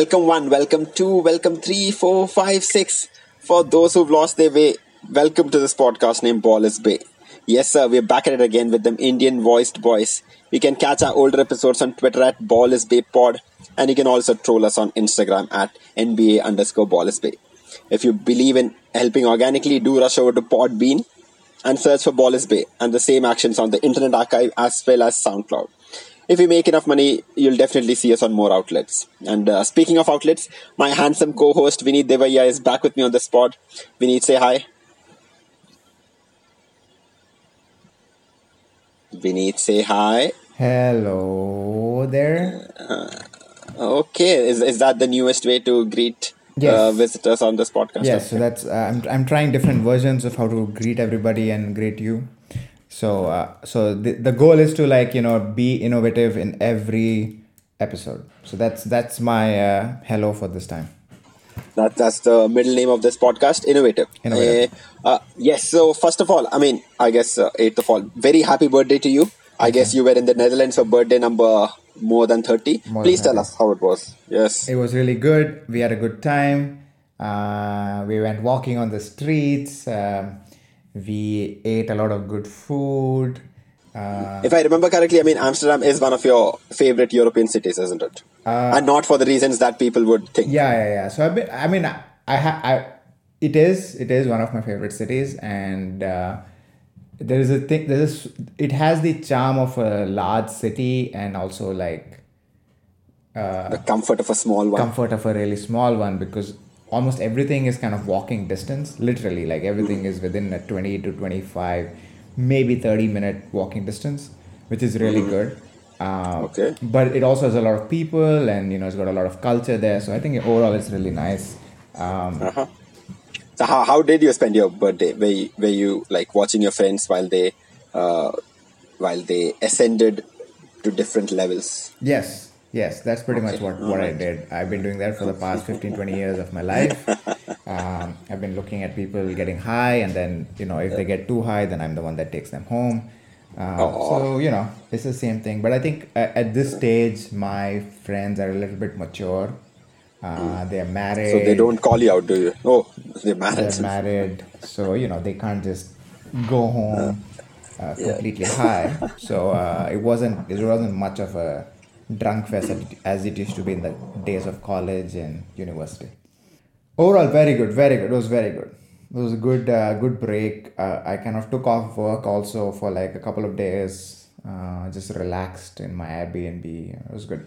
Welcome one, welcome two, welcome three, four, five, six. For those who've lost their way, welcome to this podcast named Ball is Bay. Yes, sir, we're back at it again with them Indian voiced boys. You can catch our older episodes on Twitter at Ball is Bay Pod, and you can also troll us on Instagram at NBA underscore Ball is Bay. If you believe in helping organically, do rush over to Podbean and search for Ball is Bay, and the same actions on the Internet Archive as well as SoundCloud if we make enough money, you'll definitely see us on more outlets. And uh, speaking of outlets, my handsome co-host Vineet Devaya is back with me on the spot. Vineet, say hi. Vineet, say hi. Hello there. Uh, okay, is is that the newest way to greet uh, yes. uh, visitors on this podcast? Yes, so that's uh, I'm I'm trying different versions of how to greet everybody and greet you so uh, so the, the goal is to like you know be innovative in every episode. So that's that's my uh, hello for this time. That that's the middle name of this podcast innovative, innovative. Uh, uh yes so first of all i mean i guess uh, eighth of all very happy birthday to you. I okay. guess you. were in the netherlands for birthday number more than 30 more please than 30. tell us how it was. Yes. It was really good. We had a good time. Uh, we went walking on the streets. Um, we ate a lot of good food. Uh, if I remember correctly, I mean Amsterdam is one of your favorite European cities, isn't it? Uh, and not for the reasons that people would think. Yeah, yeah, yeah. So been, I mean, I, I, I, it is, it is one of my favorite cities, and uh, there is a thing. There is, it has the charm of a large city, and also like uh, the comfort of a small one. Comfort of a really small one because almost everything is kind of walking distance literally like everything is within a 20 to 25 maybe 30 minute walking distance which is really mm-hmm. good. Uh, okay. but it also has a lot of people and you know it's got a lot of culture there so i think overall it's really nice. Um, uh-huh. so how, how did you spend your birthday? Were you, were you like watching your friends while they uh, while they ascended to different levels? Yes Yes, that's pretty okay. much what, what right. I did. I've been doing that for the past 15, 20 years of my life. Um, I've been looking at people getting high, and then, you know, if they get too high, then I'm the one that takes them home. Uh, so, you know, it's the same thing. But I think uh, at this stage, my friends are a little bit mature. Uh, hmm. they're married. So they don't call you out, do you? Oh, they're married. They're married. So, you know, they can't just go home uh, completely yeah. high. So uh, it wasn't it wasn't much of a drunk fest as it used to be in the days of college and university. Overall, very good, very good. It was very good. It was a good, uh, good break. Uh, I kind of took off work also for like a couple of days. Uh, just relaxed in my Airbnb. It was good.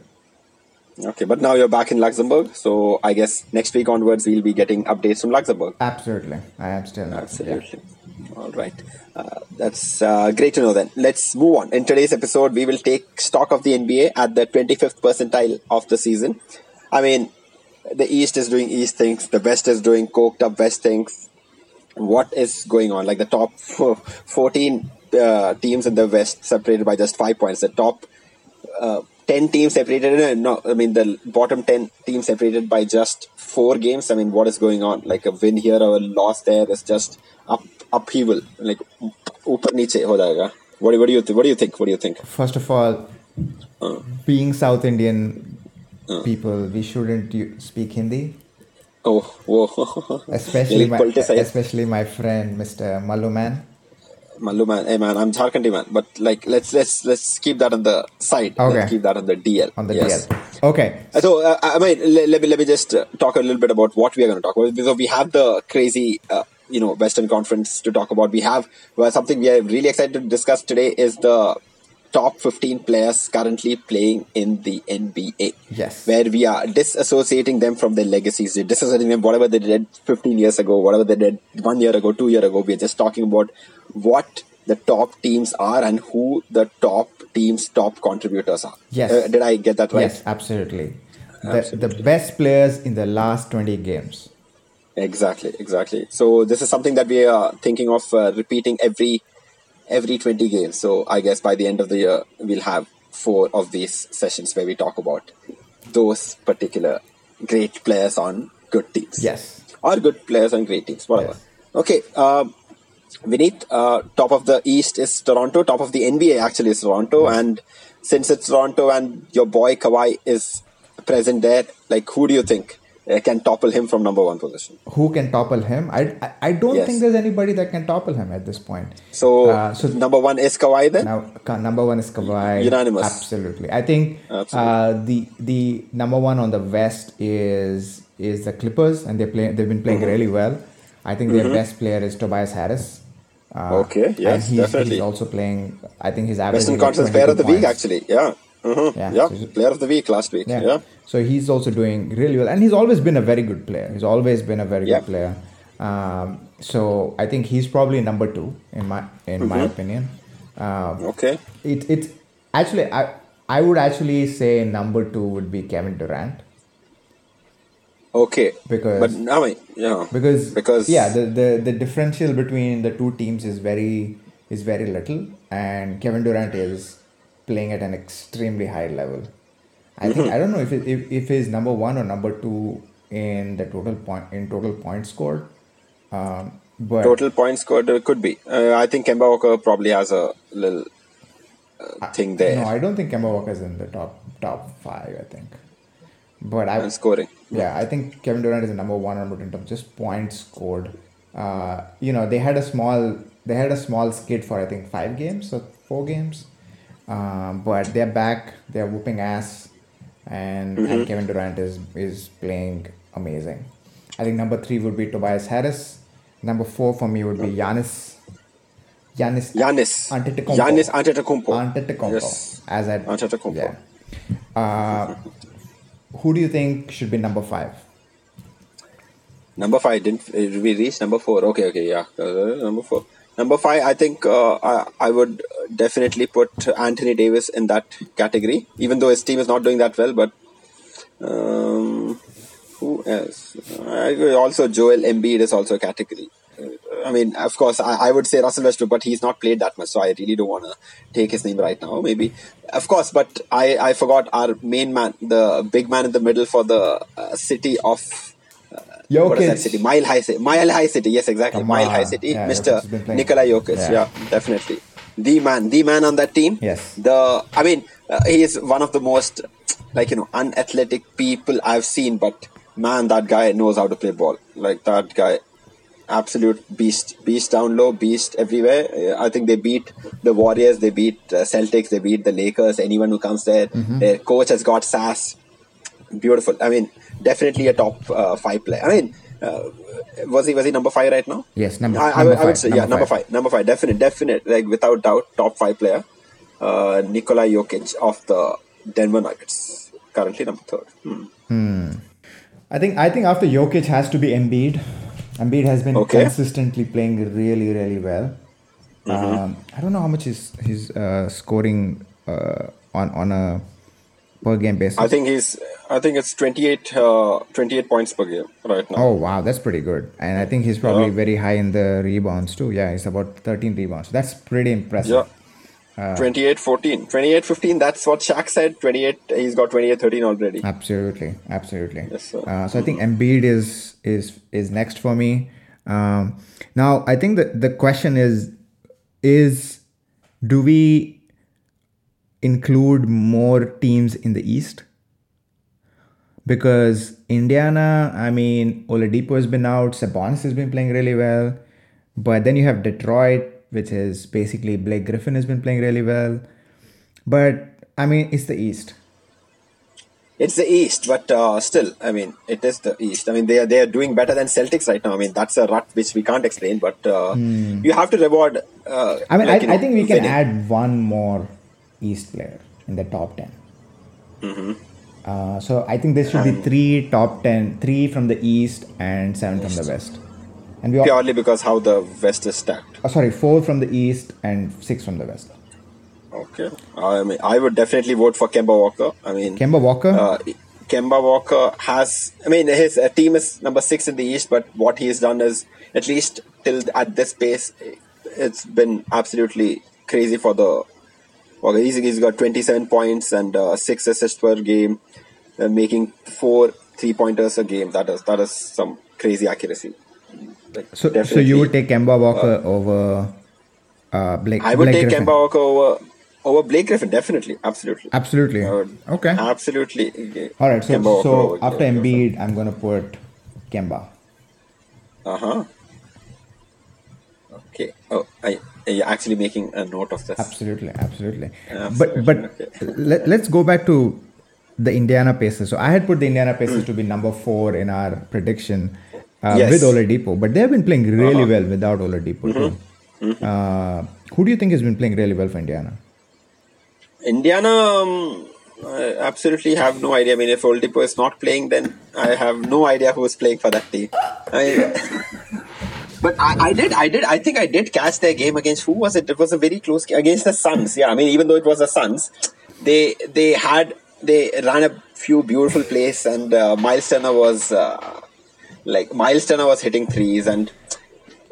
Okay, but now you're back in Luxembourg, so I guess next week onwards we'll be getting updates from Luxembourg. Absolutely, I am still. Absolutely. Yeah. All right. Uh, that's uh, great to know then. Let's move on. In today's episode, we will take stock of the NBA at the 25th percentile of the season. I mean, the East is doing East things, the West is doing coked up West things. What is going on? Like the top 14 uh, teams in the West separated by just five points. The top uh, 10 teams separated, no, I mean, the bottom 10 teams separated by just four games. I mean, what is going on? Like a win here or a loss there is just up upheaval like ऊपर नीचे हो जाएगा what, what do you th- what do you think what do you think first of all uh. being south indian uh. people we shouldn't speak hindi oh whoa especially my especially my friend mr maluman Malu man, hey man, I'm Jharkhandi man, but like let's let's let's keep that on the side. Okay. Let's keep that on the DL. On the yes. DL. Okay. So uh, I mean, let, let, me let me just uh, talk a little bit about what we are going to talk about. So we have the crazy uh, you know Western Conference to talk about. We have well, something we are really excited to discuss today is the top 15 players currently playing in the NBA. Yes. Where we are disassociating them from their legacies, disassociating them whatever they did 15 years ago, whatever they did one year ago, two year ago. We're just talking about what the top teams are and who the top teams' top contributors are. Yes. Uh, did I get that right? Yes, absolutely. absolutely. The, the best players in the last 20 games. Exactly, exactly. So this is something that we are thinking of uh, repeating every every 20 games. So I guess by the end of the year we'll have four of these sessions where we talk about those particular great players on good teams. Yes. Or good players on great teams, whatever. Yes. Okay. Uh, Vineet, uh, top of the East is Toronto. Top of the NBA actually is Toronto. Yes. And since it's Toronto and your boy Kawhi is present there, like who do you think can topple him from number one position? Who can topple him? I I, I don't Yes. think there's anybody that can topple him at this point. So, Uh, so number one is Kawhi then. Now, number one is Kawhi. Unanimous. Absolutely. I think Absolutely. uh, the the number one on the West is is the Clippers, and they play. They've been playing Mm-hmm. really well. I think their best player is Tobias Harris. Uh, Okay, and yes, he's, definitely. He's also playing. I think his average. Western Conference Player of the 22 Week, actually. Yeah. Mhm. Yeah, Yeah. so Player of the Week last week. Yeah. Yeah. So he's also doing really well, and he's always been a very good player. He's always been a very Yeah. good player. Um, so I think he's probably number two in my in my Mm-hmm. opinion. Um, Okay. it it's actually I I would actually say number two would be Kevin Durant Okay. Because- but I mean, yeah. because because yeah the, the the differential between the two teams is very is very little and Kevin Durant is playing at an extremely high level. I think. I don't know if it, if if he's number one or number two in the total point in total points scored. Um, but total points scored uh, could be. Uh, I think Kemba Walker probably has a little uh, thing there no, I don't think Kemba Walker is in the top top five. I think, but I and scoring. Yeah, I think Kevin Durant is the number one number two in terms of just points scored. Uh, you know, they had a small they had a small skid for I think five games or four games, um, but they're back. They're whooping ass, and, and Kevin Durant is is playing amazing. I think number three would be Tobias Harris. Number four for me would be Giannis. Giannis Giannis. Antetokounmpo. Giannis Antetokounmpo. Antetokounmpo. Yes. As I Antetokounmpo. Yeah. Uh, who do you think should be number five? Number five didn't we reach number four? Okay, okay, yeah. Uh, number four. Number five, I think uh, I, I would definitely put Anthony Davis in that category, even though his team is not doing that well. But um, who else? Also, Joel Embiid is also a category. I mean, of course, I, I would say Russell Westbrook, but he's not played that much, so I really don't want to take his name right now. Maybe, of course, but I, I forgot our main man, the big man in the middle for the uh, city of what is that city? Mile High City. Mile High City. Yes, exactly. Come Mile on. High City. Yeah, Mr. Nikola Jokic. Yeah. Yeah. definitely. The man, the man on that team. Yes. The, I mean, uh, he is one of the most, like you know, unathletic people I've seen. But man, that guy knows how to play ball. Like that guy, absolute beast, beast down low, beast everywhere. Uh, I think they beat the Warriors, they beat uh, Celtics, they beat the Lakers. Anyone who comes there, Mm-hmm. their coach has got sass beautiful. I mean, definitely a top uh, five player. I mean, uh, was he was he number five right now? Yes, number- I, I, number I would five, say number yeah, number five. five, number five, definite, definite, like without doubt, top five player. Uh, Nikola Jokic of the Denver Nuggets, currently number third. Hmm. I think I think after Jokic has to be Embiid. Embiid has been Okay. consistently playing really really well. Um, I don't know how much is his uh, scoring uh, on on a per game basis. I think he's, I think it's 28, uh, 28 points per game right now. Oh wow, that's pretty good. And I think he's probably Yeah. very high in the rebounds too. Yeah, he's about 13 rebounds. That's pretty impressive. Yeah. 28 14. 28 15, that's what Shaq said. 28, he's got 28 13 already. Absolutely, absolutely. Yes, sir. Uh, so I think Embiid is is is next for me. Um, now I think that the question is is do we include more teams in the East? Because Indiana, I mean, Oladipo has been out, Sabonis has been playing really well, but then you have Detroit, which is basically Blake Griffin has been playing really well. But I mean, it's the East. It's the East, but uh, still, I mean, it is the East. I mean, they are they are doing better than Celtics right now. I mean, that's a rut which we can't explain, but uh, you have to reward. Uh, Hmm. I mean, like, I, you I think we can winning. add one more East player in the top 10. Mm-hmm. Uh, so I think there should be three top 10, three from the East and seven from the West. And we all, purely because how the West is stacked. oh, sorry, four from the East and six from the West. Okay, I mean, I would definitely vote for Kemba Walker. I mean, Kemba Walker, uh, Kemba Walker has. I mean, his uh, team is number six in the East, but what he's done is at least till at this pace, it's been absolutely crazy for the. Well, he's, he's got 27 points and uh, six assists per game, uh, making four three pointers a game. That is that is some crazy accuracy. Like, so, so you would take Kemba Walker over uh, Blake I would Blake take Griffin. Kemba Walker over over Blake Griffin, definitely, absolutely, Absolutely. I would Okay. absolutely. All right. So, Kemba so over after Griffin. Embiid, I'm going to put Kemba. Uh huh. Okay. Oh, I, you're actually making a note of this. Absolutely, absolutely. Absolutely, But but okay. let, let's go back to the Indiana Pacers. So I had put the Indiana Hmm. Pacers to be number four in our prediction uh, Yes. with Oladipo, but they have been playing really Uh-huh. well without Oladipo too. Mm-hmm. Uh, who do you think has been playing really well for Indiana? Indiana, um, I absolutely have no idea. I mean, if Oladipo is not playing, then I have no idea who is playing for that team. I, but I, I did, I did, I think I did catch their game against who was it? It was a very close game against the Suns. Yeah, I mean, even though it was the Suns, they they had they ran a few beautiful plays, and uh, Miles Turner was uh, like Miles Turner was hitting threes and.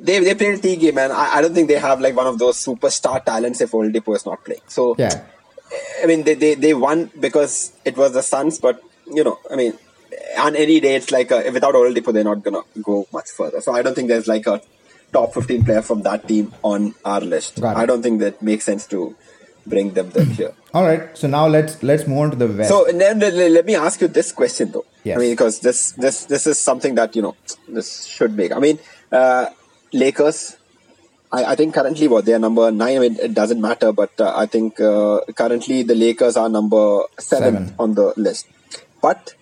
They, they played a T game, and I, I don't think they have like one of those superstar talents if Oladipo is not playing. So Yeah, I mean, they, they, they won because it was the Suns, but you know, I mean, on any day, it's like a, without Oladipo, they're not gonna go much further. So I don't think there's like a top 15 player from that team on our list. I don't think that makes sense to bring them there here. All right. So now let's let's move on to the West. So then let let me ask you this question though. Yes. I mean, because this this this is something that you know this should make. I mean, uh, Lakers. I, I think currently what they are number nine. I mean, it doesn't matter, but uh, I think uh, currently the Lakers are number seven, Seven. on the list. But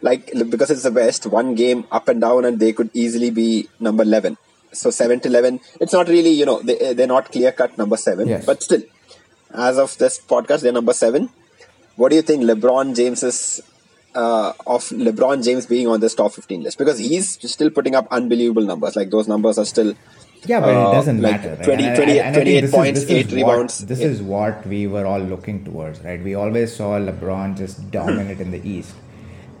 like because it's the West, one game up and down, and they could easily be number eleven. So seven to eleven, it's not really you know they they're not clear cut number seven, Yes. but still, as of this podcast, they're number seven. What do you think LeBron James's uh, of LeBron James being on this top 15 list? Because he's still putting up unbelievable numbers. Like those numbers are still. Yeah, but uh, it doesn't like matter. Right? 20, And 20 and 28 this is- points, is 8 what- rebounds. This is what we were all looking towards, right? We always saw LeBron just dominant in the East.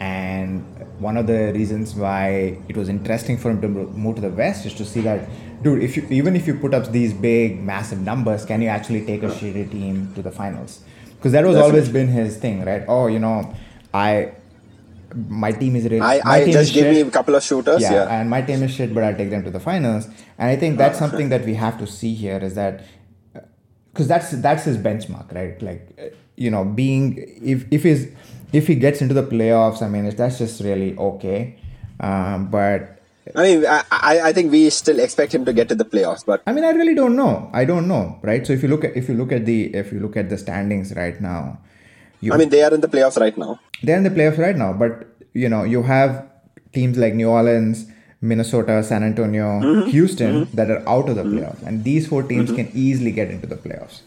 And one of the reasons why it was interesting for him to move to the West is to see that, dude, if you even if you put up these big, massive numbers, can you actually take a shitty team to the finals? Because that was always been his thing, right? Oh, you know, I my team is really I, I just give shit. me a couple of shooters. Yeah, Yeah. and my team is shit, but I'll take them to the finals. And I think that's something that we have to see here is that because that's that's his benchmark, right? Like uh, you know, being if if he's if he gets into the playoffs, I mean, that's just really okay. Um, but I mean, I, I, think we still expect him to get to the playoffs, but I mean, I really don't know. I don't know, right? So if you look at if you look at the if you look at the standings right now, you I mean, they are in the playoffs right now. they're in the playoffs right now, but you know, you have teams like New Orleans, Minnesota, San Antonio, Mm-hmm. Houston that are out of the playoffs, and these four teams can easily get into the playoffs.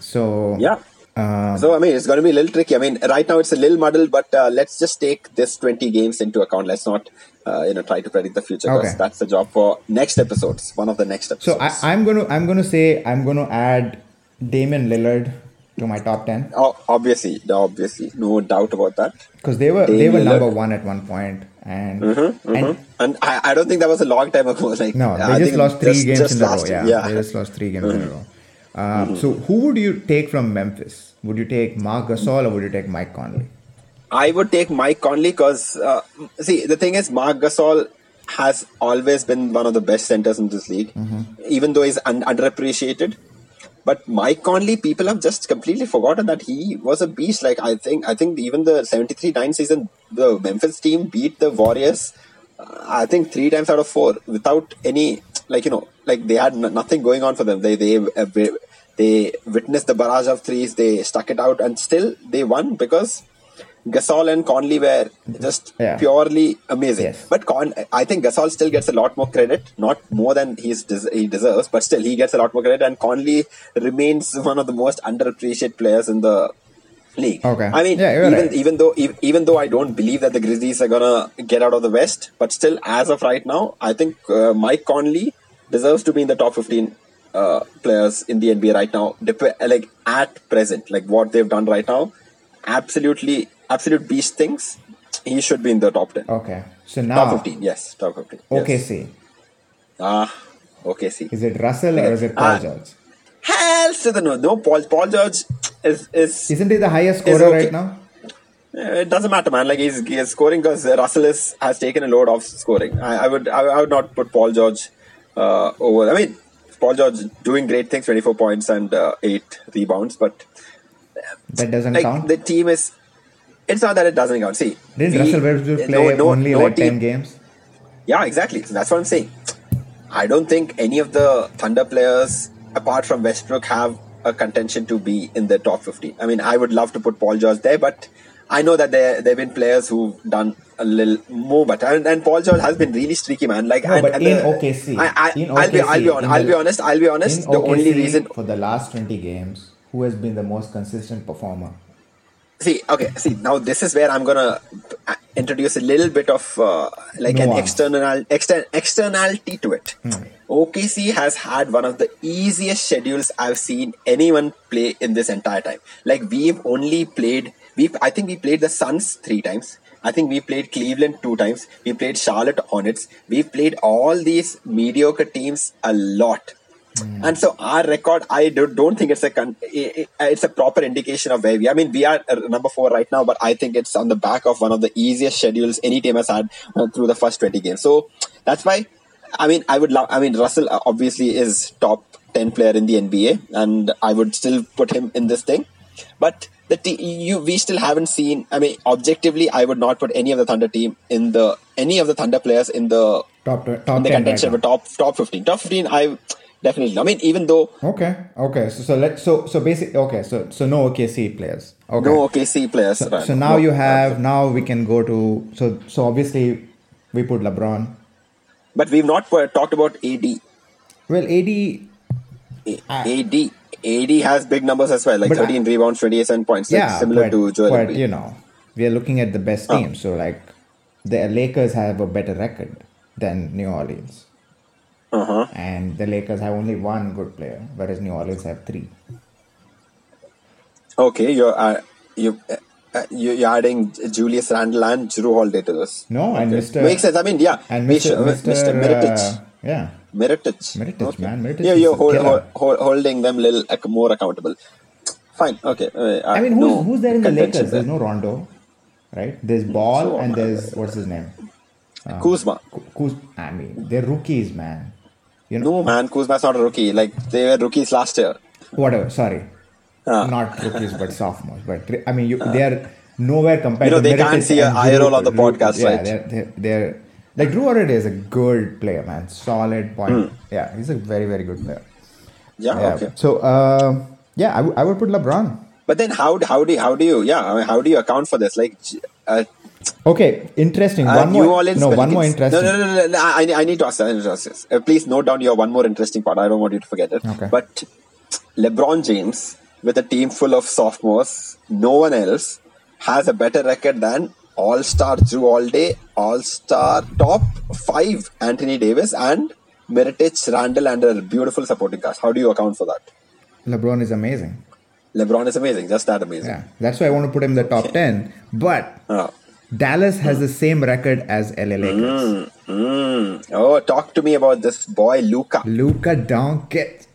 So Yeah. Um, So I mean, it's going to be a little tricky. I mean, right now it's a little muddled, but uh, let's just take this 20 games into account. Let's not, uh, you know, try to predict the future because Okay. that's the job for next episodes. One of the next episodes. so I, I'm gonna I'm gonna say I'm gonna add Damian Lillard to my top ten Oh, obviously, obviously, no doubt about that. because they were they were Damian number Lillard. one at one point, and Mm-hmm, and And I, I don't think that was a long time ago. Like No, they I just lost three just- games just in a row. Yeah. Mm-hmm. they just lost three games in a row. Um, So, who would you take from Memphis? Would you take Mark Gasol or would you take Mike Conley? I would take Mike Conley because uh, see the thing is Mark Gasol has always been one of the best centers in this league, Mm-hmm. even though he's un- underappreciated. But Mike Conley, people have just completely forgotten that he was a beast. Like I think, I think even the '73-9 season, the Memphis team beat the Warriors. Uh, I think three times out of four without any like you know like they had n- nothing going on for them. They they uh, they witnessed the barrage of threes. They stuck it out and still they won because Gasol and Conley were just Yeah. purely amazing. Yes. But Con, I think Gasol still gets a lot more credit, not more than he's des- he deserves, but still he gets a lot more credit. And Conley remains one of the most underappreciated players in the league. Okay. I mean, Yeah, even right. even though ev- even though I don't believe that the Grizzlies are gonna get out of the West, but still, as of right now, I think uh, Mike Conley deserves to be in the top 15 uh, players in the NBA right now. Dep- like at present, like what they've done right now, absolutely, absolute beast things. He should be in the top 10. Okay. So now. Top 15, yes, top 15. yes. OKC. Ah, okay, see. Is it Russell or is it Paul Ah. George? Hell to the no. No, Paul, Paul George is. is Isn't he the highest scorer okay. right now? Uh, It doesn't matter, man. Like he's, he's scoring because Russell is, has taken a load of scoring. I, I would I, I would not put Paul George uh, over. I mean, Paul George doing great things, 24 points and uh, 8 rebounds, but That doesn't like count. the team is. It's not that it doesn't count. See, we- Russell Westbrook play no- no- only no like team- 10 games? Yeah, exactly. So that's what I'm saying. I don't think any of the Thunder players, apart from Westbrook, have a contention to be in the top 50. I mean, I would love to put Paul George there, but I know that there there have been players who've done a little more better, and, and Paul George has been really streaky, man. Like, No, and, but and in the- OKC, I, I, in I'll be, I'll be, on, I'll the- be honest. I'll be honest. The only reason for the last 20 games, who has been the most consistent performer? see okay see now this is where i'm gonna uh, introduce a little bit of uh, like an Nuance. external exter- externality to it Hmm. okc has had one of the easiest schedules i've seen anyone play in this entire time like we've only played we i think we played the suns three times I think we played Cleveland two times. We played Charlotte Hornets. We've played all these mediocre teams a lot. And so our record, I do, don't think it's a con- i- i- it's a proper indication of where we. I mean, we are uh, number four right now, but I think it's on the back of one of the easiest schedules any team has had uh, through the first twenty games. So that's why. I mean, I would love. I mean, Russell uh, obviously is top ten player in the NBA, and I would still put him in this thing. But the t- you we still haven't seen. I mean, objectively, I would not put any of the Thunder team in the any of the Thunder players in the Top, tw- in top the 10 right contention of top top fifteen. Top fifteen, I definitely. I mean, even though Okay, okay. So, so let so so basic. Okay, so so no OKC players. Okay. no OKC players. So, right, so now no, you have now we can go to so so obviously we put LeBron. But we've not uh, talked about AD. Well, AD. A-. AD. AD has big numbers as well, like But I- 13 rebounds, 27 points, like Yeah, similar but, to Joel but you know we are looking at the best Oh. team. So like the Lakers have a better record than New Orleans, Uh-huh. and the Lakers have only one good player, whereas New Orleans have three. Okay, you're uh, you. Uh, you- you're adding Julius Randle and Jrue Holiday to this. No, and Okay. Mr. Makes sense. I mean, yeah. and Mr. should- Mr. Mr. Uh, yeah, Mirotic. Mirotic, man. Mirotic yeah, you're hold, hold, hold, holding them a little more accountable. Fine. Okay. Uh, I mean, who's, no who's there in the Lakers? There's no Rondo, right? There's Ball So, and uh, there's what's his name? Kuzma. Ku- Kuz, I mean, they're rookies, man. You know, No, man. Kuzma's not a rookie. Like, they were rookies last year. whatever. Sorry, Ah. not rookies, but sophomores. But I mean, you, they are nowhere compared. You know, to they can't see a and eye roll on the podcast, yeah, right? They're, they're, they're like Jrue Holiday is a good player, man. Solid point. Hmm. Yeah, he's a very very good player. Yeah, Yeah. okay. So, uh, yeah, I, w- I would put LeBron. But then how, how, do, how do you, yeah, I mean, how do you account for this? Like, uh, Okay, interesting. Uh, one New more. Orleans no, one more interesting. No, no, no, no, no. I, I need to ask. I need to ask this. Uh, please note down your one more interesting part. I don't want you to forget it. Okay. But LeBron James, with a team full of sophomores, no one else has a better record than All Star Jrue Holiday, All Star top five Anthony Davis, and Mirotic, Randle, and a beautiful supporting cast. How do you account for that? LeBron is amazing. LeBron is amazing, just that amazing. Yeah, that's why I want to put him in the top ten. But Oh. Dallas has the same record as LA Lakers. Mm. Oh, talk to me about this boy Luka. Luka Doncic.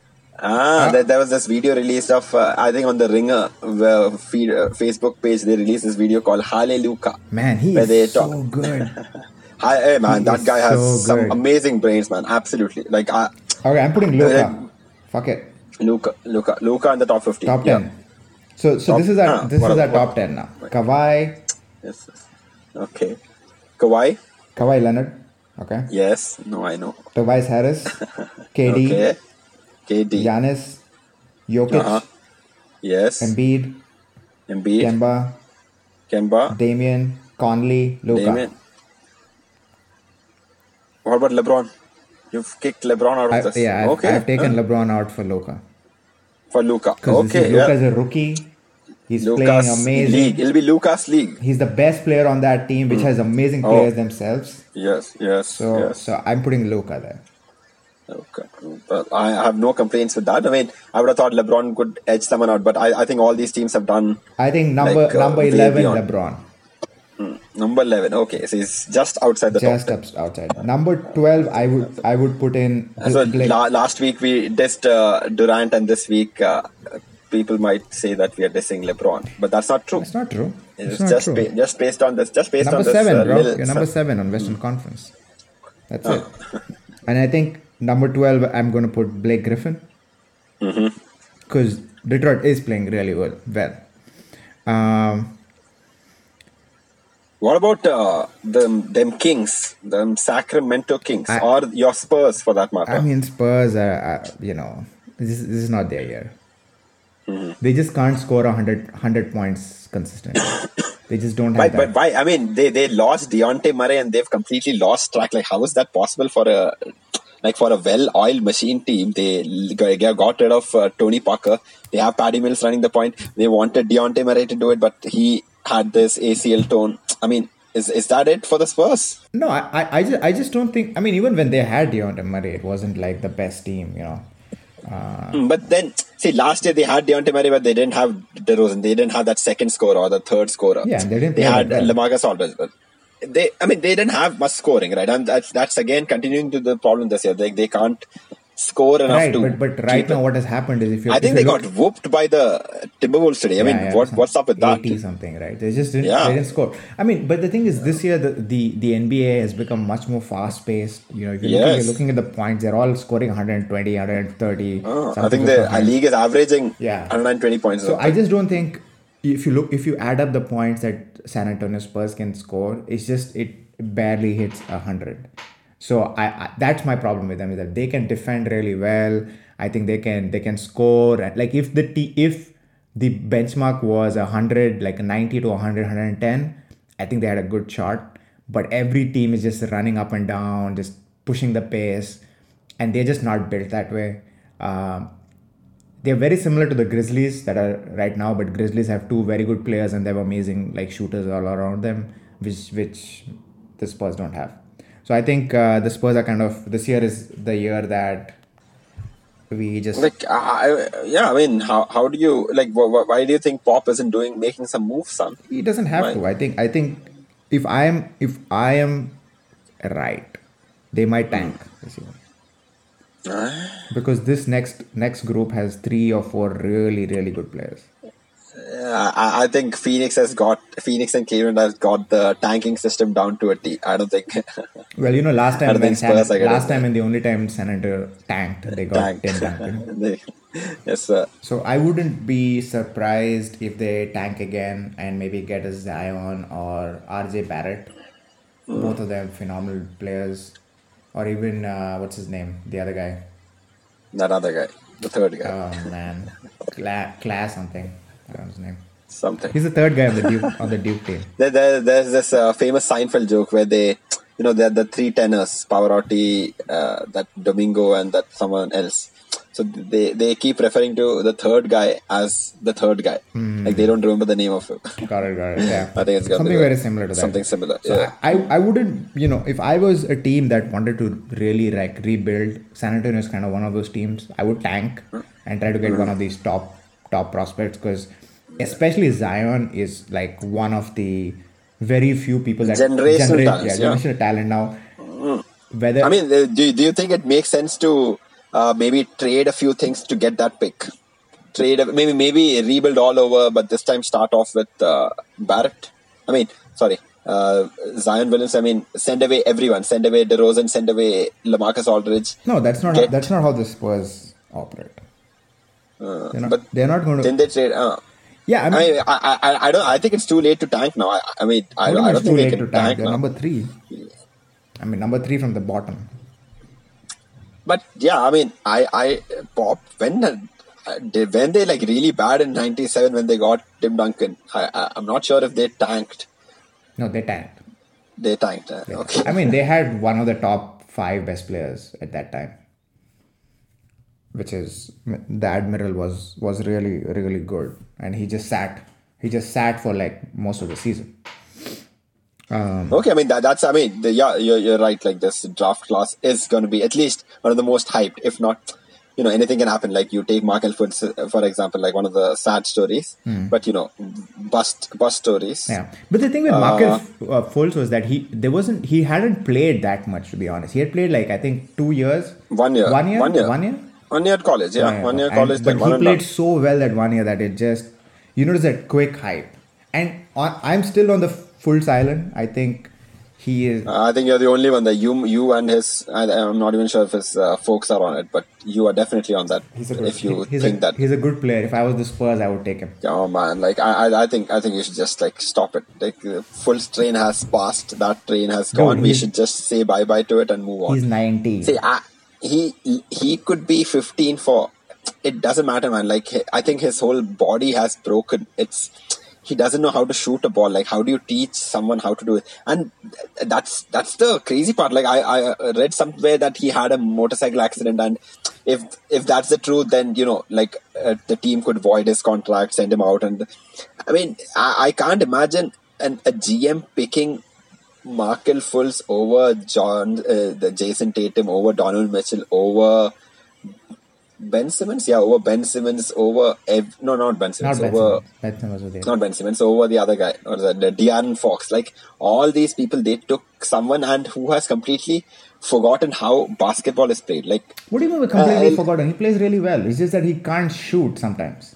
Ah, there, there was this video released of uh, I think on the Ringer uh, feed, uh, Facebook page. They released this video called Hallelujah. Man, he Where they is talk- so good. Hi, hey man, He that guy has so some amazing brains, man. Absolutely, like uh, Okay, I'm putting Luka. Fuck it. Luka, Luka, Luka in the top fifteen. Top Yeah. ten. So, so Top- this is our ah, this what is a- our what- top ten now. Kawhi, Yes. yes. Okay. Kawhi. Kawhi Leonard. Okay. Yes. No, I know. Tobias Harris, KD, Okay. KD. Giannis, Jokic, Uh-huh. Yes. Embiid, Embiid. Kemba, Kemba. Damian, Conley, Luka. Damian. What about LeBron? You've kicked LeBron out of I, this. yeah, I've, okay. I've taken huh? LeBron out for Luka for Luka. Okay. Luka's yeah. a rookie. He's Luka's playing amazing. league. It'll be Luka's league. He's the best player on that team, which has amazing Oh. players themselves. Yes. Yes. So, yes. so I'm putting Luka there. Okay. Well, I have no complaints with that. I mean, I would have thought LeBron could edge someone out, but I, I think all these teams have done I think number Like, uh, number way eleven. LeBron, number eleven. Okay, so he's just outside the just top. up, outside. Number twelve, I would I would put in. So la- last week we dissed uh, Durant, and this week uh, people might say that we are dissing LeBron, but that's not true. It's not true. It's, It's just true. ba- just based on this. Just based number on this. seven, uh, bro. little- You're number seven on Western Conference. That's it. Oh. And I think number 12, I'm going to put Blake Griffin. Because Detroit is playing really well. well. Um, What about uh, them, them Kings, them Sacramento Kings, I- or your Spurs for that matter? I mean, Spurs are, are you know, this, this is not their year. Mm-hmm. They just can't score 100, 100 points consistently. they just don't Why, have but that. why? I mean, they, they lost Dejounte Murray and they've completely lost track. Like, how is that possible for a like for a well-oiled machine team? They got rid of uh, Tony Parker. They have Patty Mills running the point. They wanted Dejounte Murray to do it, but he had this ACL tone. I mean, is is that it for the Spurs? No, I, I, I, just, I just don't think. I mean, even when they had Dejounte Murray, it wasn't like the best team, you know. Mm, But then, see, last year they had Dejounte Murray, but they didn't have DeRozan. They didn't have that second scorer or the third scorer. Yeah, they didn't They had well. Lamarcus Aldridge, but they, I mean, they didn't have much scoring, right? And that's that's again continuing to the problem this year. They they can't score enough Right, to. but but right now, it. what has happened is if you I think they you got whooped by the Timberwolves today. I mean, Yeah, yeah, what what's up with that? 80 something, right? They just didn't, Yeah. they didn't score. I mean, but the thing is, this year the, the, the NBA has become much more fast paced. You know, if you're, looking, you're looking at the points, they're all scoring 120, 130. Oh, I think the league is averaging Yeah. 120 points. So I just don't think if you look if you add up the points that San Antonio Spurs can score, it's just it barely hits hundred. So I, I that's my problem with them is that they can defend really well. I think they can they can score and like if the t- if the benchmark was hundred like 90 to 100 110 I think they had a good shot but every team is just running up and down just pushing the pace and they're just not built that way um, they're very similar to the Grizzlies that are right now, but Grizzlies have two very good players and they have amazing like shooters all around them, which which the Spurs don't have. So I think uh, the Spurs are kind of this year is the year that we just like uh, I, yeah i mean how, how do you like wh- wh- why do you think pop isn't doing making some moves son he doesn't have Right. to. I think I think if I am if I am right, they might tank this year. Because this next next group has three or four really really good players. Yeah, I, I think Phoenix has got Phoenix and Cleveland has got the tanking system down to a T. I don't think Well, you know, last time when San, Spurs last time and the only time San Antonio tanked, they got tanked. Tim Duncan. They- yes, sir. So I wouldn't be surprised if they tank again and maybe get a Zion or RJ Barrett. Both of them phenomenal players. Or even uh, what's his name? The other guy. That other guy, the third guy, Oh man, Cla- Class something. I don't know his name. something. He's the third guy on the Duke on the Duke team. There, there, there's this uh, famous Seinfeld joke where they, you know, they're the three tenors, Pavarotti, uh, that Domingo, and that someone else. So they, they keep referring to the third guy as the third guy. Hmm. Like they don't remember the name of him. Got it, got it. Yeah, I think it's something very similar to that. Something similar. So yeah. I, I wouldn't, you know, if I was a team that wanted to really like rebuild, San Antonio is kind of one of those teams. I would tank and try to get one of these top top prospects because, especially Zion is like one of the very few people that Generational talents, yeah, yeah. talent now. Hmm. Whether I mean, do, do you think it makes sense to uh, maybe trade a few things to get that pick? Trade a- maybe maybe rebuild all over, but this time start off with uh, Barrett. I mean, sorry, uh, Zion Williams. I mean, send away everyone. Send away DeRozan. Send away Lamarcus Aldridge. no, that's not Get- that's not how the Spurs operate. they're not, but they're not going to. Then they trade. Uh, yeah, I I mean, mean, I, I, I don't. I think it's too late to tank now. I, I mean, I, I don't- I don't it's think too they late can to tank. tank number three. I mean, number three from the bottom. But yeah, I mean, I, I, Pop, when, uh, they, when they like really bad in '97 when they got Tim Duncan, I, I, I'm not sure if they tanked. No, they tanked. They tanked. uh, Okay. I mean, they had one of the top five best players at that time, which is the Admiral was was really really good, and he just sat. He just sat for like most of the season. Um, okay, I mean that, that's I mean the, yeah you're, you're right like this draft class is going to be at least one of the most hyped if not you know anything can happen like you take Mark Elford for example like one of the sad stories hmm. but you know bust bust stories. Yeah, but the thing with Markelle uh, Fultz uh, was that he there wasn't he hadn't played that much to be honest. He had played like I think two years. one year One year. one year One year. one year college yeah, one year And- college but he one played so well that one year that it just you notice that quick hype and on, i'm still on the full silent i think he is. I think you're the only one that you, you and his. I, I'm not even sure if his uh, folks are on it, but you are definitely on that. He's a good, if you he's think a, that, he's a good player. If I was the Spurs, I would take him. oh man, like I, I, I think, I think you should just like stop it. Like the Fultz train has passed. That train has gone. we should just say bye bye to it and move on. He's 19. See, I, he he could be 15 for. It doesn't matter, man. Like I think his whole body has broken. It's he doesn't know how to shoot a ball. Like how do you teach someone how to do it? And that's that's the crazy part. Like I I read somewhere that he had a motorcycle accident, and if if that's the truth, then you know like uh, the team could void his contract, send him out, and I mean I, I can't imagine an, a GM picking Markelle Fultz over John, uh, the Jayson Tatum over Donald Mitchell over Ben Simmons, yeah, over Ben Simmons over Ev- no, not Ben Not Simmons, Ben over. Ben Simmons not Ben Simmons, over the other guy or the, the De'Aaron Fox. Like all these people, they took someone and who has completely forgotten how basketball is played. Like What do you mean by completely Uh, forgotten? He plays really well. It's just that he can't shoot sometimes.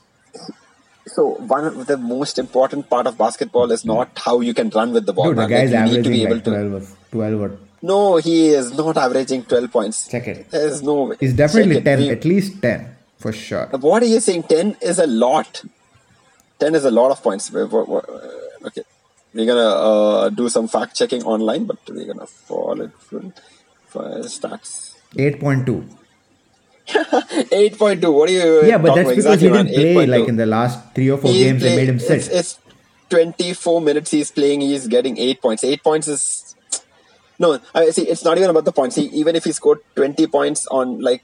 so, one of the most important part of basketball is not how you can run with the ball. Dude, the guy's Like, you need to averaging be able like to. 12 or, 12 or No, he is not averaging twelve points. check it. There's no way. He's definitely Check 10, We- at least 10 for sure. What are you saying? 10 is a lot. 10 is a lot of points. Wait, what- what- Okay. We're going to uh, do some fact checking online, but we're going to fall it for stats. 8.2. 8.2. What are you Yeah, but that's because exactly, he didn't play 8.2. like in the last three or four He's games. They made him sit. It's, it's 24 minutes he's playing. He's getting 8 points. 8 points is. No, I see. It's not even about the points. He, even if he scored 20 points on like,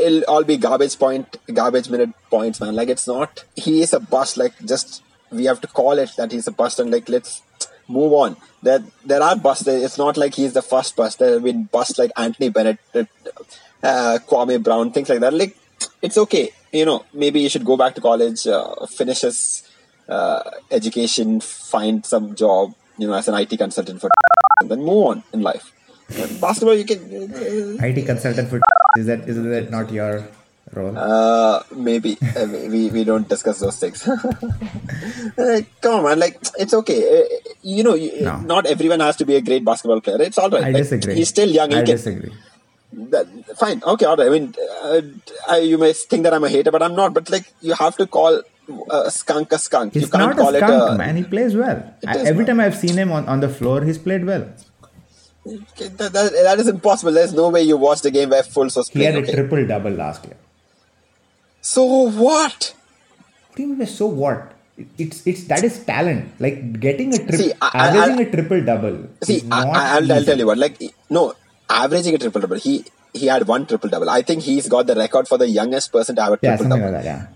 it'll all be garbage point, garbage minute points, man. Like it's not. He is a bust. Like just we have to call it that he's a bust, and like let's move on. There, there are busts. It's not like he's the first bust. There have been busts like Anthony Bennett, uh, Kwame Brown, things like that. Like it's okay. You know, maybe you should go back to college, uh, finish his uh, education, find some job. You know, as an IT consultant for, then move on in life. Basketball, you can. IT consultant for is that is that not your role? Uh, maybe uh, we we don't discuss those things. Uh, come on, man! Like it's okay. Uh, you know, you, No. not everyone has to be a great basketball player. It's all right. I Like, disagree. He's still young. I can, disagree. that, fine okay all right i mean uh, I, you may think that i'm a hater but i'm not but like you have to call a skunk a skunk you He's can't not call a skunk, it a man. He plays well. I, every time I've seen him on, on the floor, he's played well. that, that, that is impossible there's no way you watched a game where Fultz was He playing had a okay. triple double last year. so what What do you mean so what? It's it's that is talent. Like getting a triple, See, I- I- averaging I- a triple double. see I, not I, I'll, I'll tell you what like no averaging a triple double he he had one triple double i think he's got the record for the youngest person to have a Yeah, triple something double like that. Yeah.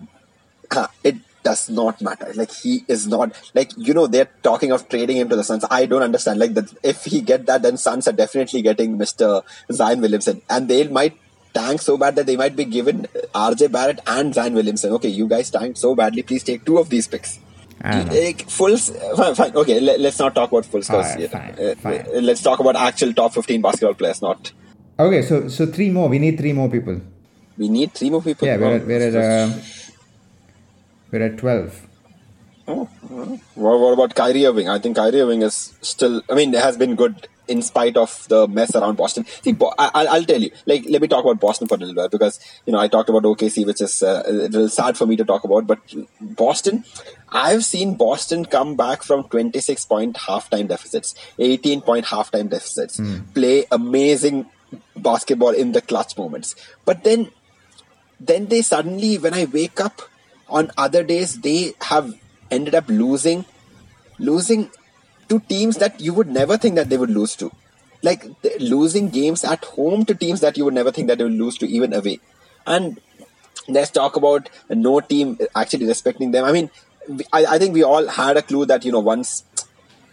It does not matter. Like he is not like you know they're talking of trading him to the Suns. I don't understand. Like that if he get that, then Suns are definitely getting Mister Zion Williamson, and they might tank so bad that they might be given R.J. Barrett and Zion Williamson. Okay, you guys tanked so badly. Please take two of these picks. Like Fultz, fine, fine. Okay, let, us not talk about Fultz. 'cause, Alright, you fine, uh, fine. uh, Let's talk about actual top fifteen basketball players. Not Okay, so so three more. We need three more people. we need three more people. Yeah, we're Oh, we're at uh, we're at twelve. What, what about Kyrie Irving? I think Kyrie Irving is still. I mean, has been good in spite of the mess around Boston. See, I, I'll, I'll tell you. Like, let me talk about Boston for a little bit because you know I talked about OKC, which is uh, a little sad for me to talk about. But Boston, I've seen Boston come back from 26 point halftime deficits, 18 point halftime deficits, play amazing basketball in the clutch moments. But then then they suddenly when i wake up on other days they have ended up losing losing to teams that you would never think that they would lose to. Like losing games at home to teams that you would never think that they would lose to even away. And let's talk about no team actually respecting them. I mean I, I think we all had a clue that you know once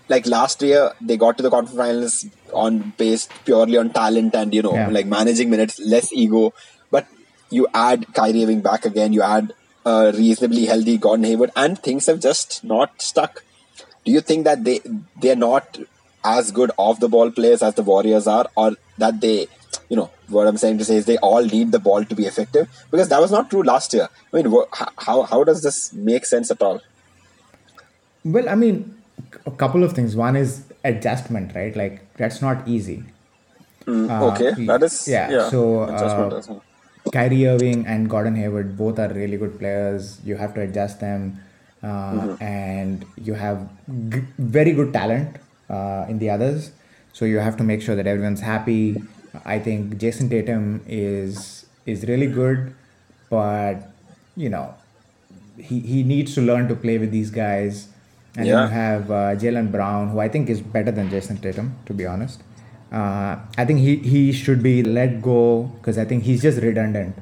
like last year they got to the conference finals on based purely on talent and you know Yeah. like managing minutes less ego. But you add Kyrie Irving back again you add a reasonably healthy Gordon Hayward and things have just not stuck do you think that they they're not as good off the ball players as the Warriors are or that they you know what I'm saying to say is they all need the ball to be effective because that was not true last year I mean wha- how how does this make sense at all Well, I mean, a couple of things. One is adjustment, right? Like that's not easy. Uh, okay, that is yeah. yeah. So adjustment uh, as well. Kyrie Irving and Gordon Hayward both are really good players. You have to adjust them, uh, Mm-hmm. and you have g- very good talent uh, in the others. So you have to make sure that everyone's happy. I think Jayson Tatum is is really good, but you know he, he needs to learn to play with these guys. And then you have uh, Jaylen Brown, who I think is better than Jayson Tatum, to be honest. Uh, I think he, he should be let go because I think he's just redundant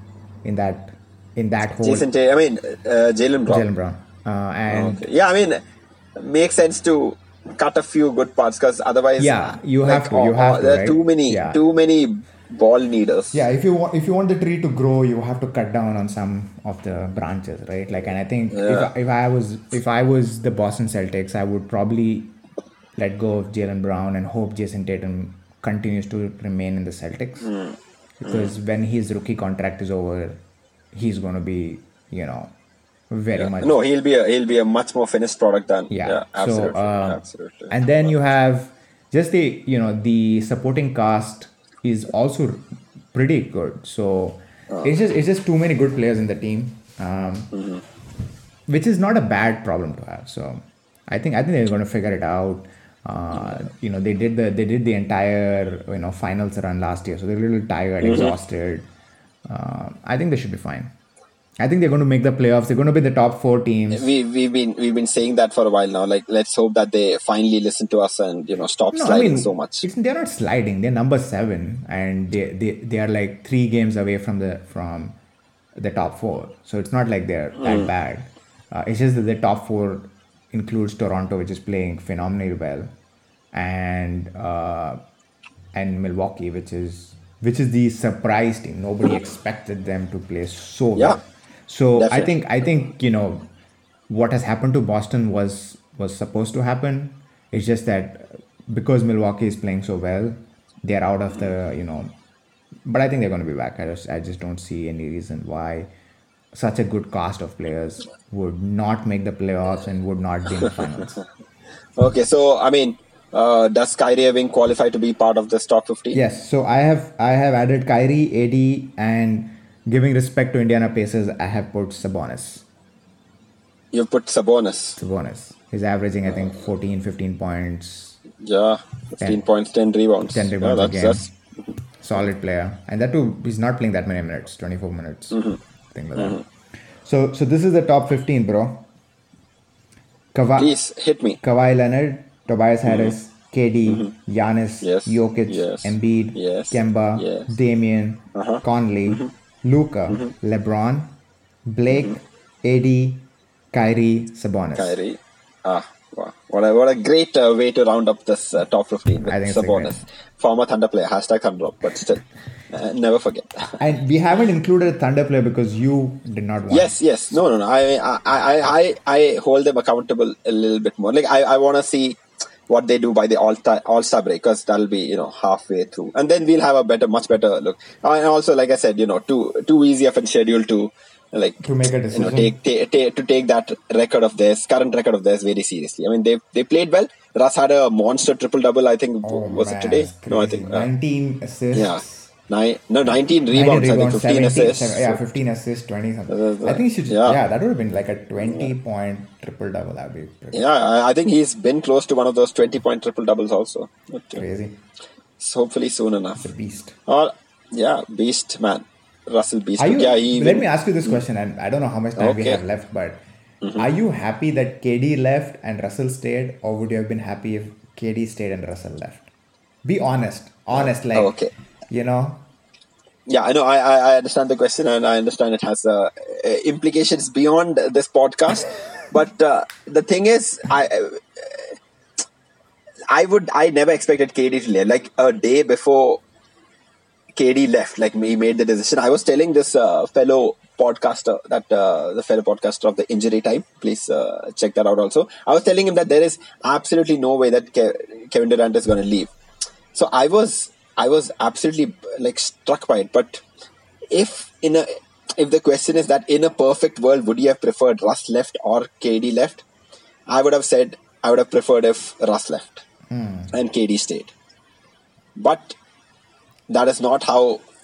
in that in that whole Jason I mean uh, Jaylen Brown. Jaylen Brown. Uh, and Okay. Yeah, I mean, makes sense to cut a few good parts because otherwise, Yeah, you have to, oh, you have oh, to, There are right? too many, Yeah. too many ball needers. yeah, if you want if you want the tree to grow, you have to cut down on some of the branches, right? Like, and I think Yeah. if, if I was if I was the Boston Celtics, I would probably let go of Jaylen Brown and hope Jayson Tatum continues to remain in the Celtics Hmm. because when his rookie contract is over, he's going to be you know very much No, he'll be a he'll be a much more finished product than yeah, yeah, absolutely, so uh, absolutely. and then you have just the you know the supporting cast is also pretty good so Uh. it's just it's just too many good players in the team um, Mm-hmm. which is not a bad problem to have so i think i think they're going to figure it out uh, you know they did the they did the entire you know finals run last year so they're a little tired Mm-hmm. exhausted uh, i think they should be fine i think they're going to make the playoffs they're going to be the top four teams we we've been we've been saying that for a while now. Like, let's hope that they finally listen to us and you know stop No, sliding so much. They're not sliding. They're number seven, and they, they they are like three games away from the from the top four. So it's not like they're Hmm. that bad. Uh, it's just that the top four includes Toronto, which is playing phenomenally well, and uh, and Milwaukee, which is which is the surprise team. Nobody expected them to play so Yeah, well. So I think I think you know what has happened to Boston was was supposed to happen. It's just that because Milwaukee is playing so well, they're out of the you know. But I think they're going to be back. I just I just don't see any reason why such a good cast of players would not make the playoffs and would not be in the finals. Okay, so I mean, uh, does Kyrie Irving qualify to be part of this top 50? Yes, so I have I have added Kyrie, AD, and giving respect to Indiana Pacers, I have put Sabonis. You've put Sabonis. Sabonis. He's averaging I think 14, 15 points, Yeah, fifteen points, ten rebounds. 10 rebounds yeah, a game. that's, Solid player, and that too, he's not playing that many minutes, twenty four minutes, Mm-hmm. Like that. So so this is the top fifteen, bro. Kawhi, Please hit me. Kawhi Leonard, Tobias Harris, KD, Giannis, Mm-hmm. Yes. Jokic, Yes. Embiid, Yes. Kemba, Yes. Uh-huh. Damian, Conley, Luka, LeBron, Blake, AD, Kyrie, Sabonis. Kyrie. Ah. What a, what a great uh, way to round up this uh, top 15 with I think it's a Sabonis. Former Thunder player, hashtag Thunder but still, uh, never forget. And we haven't included Thunder player because you did not want. yes, yes. No, no, no. I, I, I, I, I hold them accountable a little bit more. Like, I, I want to see what they do by the all all star break because that'll be you know halfway through, and then we'll have a better, much better look. And also, like I said, you know, too too easy of a schedule to like To make a decision. you know take, take, take to take that record of theirs current record of theirs very seriously i mean they they played well russ had a monster triple double i think Oh, was man, it today no i think uh, 19 assists. yeah nine no 19 19 rebounds, i think rebounds, 15 assists seven- yeah, 15 assists, 20 something. Uh, I think he should, yeah. yeah. that would have been like a 20 point triple double. That would be pretty yeah I, I think he's been close to one of those 20 point triple doubles also but, uh, crazy. so hopefully soon enough It's a beast. or yeah beast man russell beast you, yeah he let me ask you this question, and I don't know how much time we have left, but Mm-hmm. are you happy that KD left and Russell stayed, or would you have been happy if KD stayed and Russell left? Be honest. Honest, like, Oh, okay. you know, Yeah, I know. I, I I understand the question, and I understand it has uh, uh, implications beyond this podcast. but uh, the thing is, I I would I never expected KD to leave. Like a day before KD left, like he made the decision. I was telling this uh, fellow podcaster that uh, the fellow podcaster of the injury time. Please uh, check that out. Also, I was telling him that there is absolutely no way that Ke- Kevin Durant is going to leave. So I was I was absolutely like struck by it. But if in a if the question is that in a perfect world would you have preferred Russ left or KD left, I would have said I would have preferred if Russ left Hmm. and KD stayed. But that is not how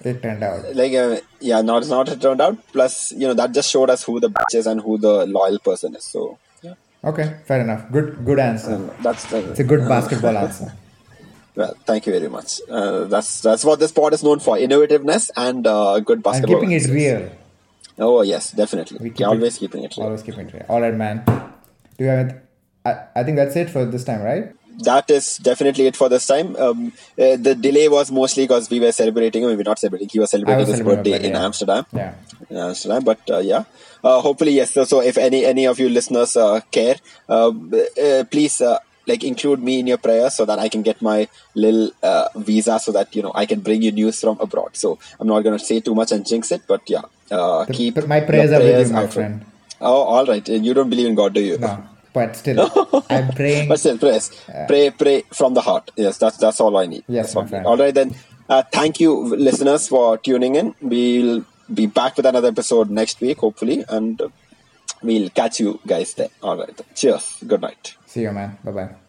It turned out. like uh, yeah not not it turned out plus you know that just showed us who the bitch is and who the loyal person is so yeah Okay, fair enough. Good, good answer. um, that's It's a good basketball answer. well, thank you very much uh, that's that's what this pod is known for innovativeness and uh, good And basketball keeping it real. oh yes definitely We keep Yeah, it- always keeping it real. Always keeping it real. All right, man. Do you have? It? I, I think that's it for this time, right? That is definitely it for this time. Um, uh, the delay was mostly because we were celebrating. I we're not celebrating. He was celebrating was his birthday birthday, in yeah. Amsterdam. Yeah. in Amsterdam. But uh, yeah, uh, hopefully yes. So, so if any any of you listeners uh, care, uh, uh, please uh, like include me in your prayers so that I can get my little uh, visa so that you know I can bring you news from abroad. So I'm not gonna say too much and jinx it, but yeah, uh, keep my your prayers are with you, my friend. Oh, all right. You don't believe in God, do you? No, but still, I'm praying. But still, prayers. Pray, pray from the heart. Yes, that's that's all I need. Yes, my friend. All right then. Uh, thank you, listeners, for tuning in. We'll be back with another episode next week, hopefully, and uh, we'll catch you guys there. All right. Cheers. Good night. See you, man. Bye bye.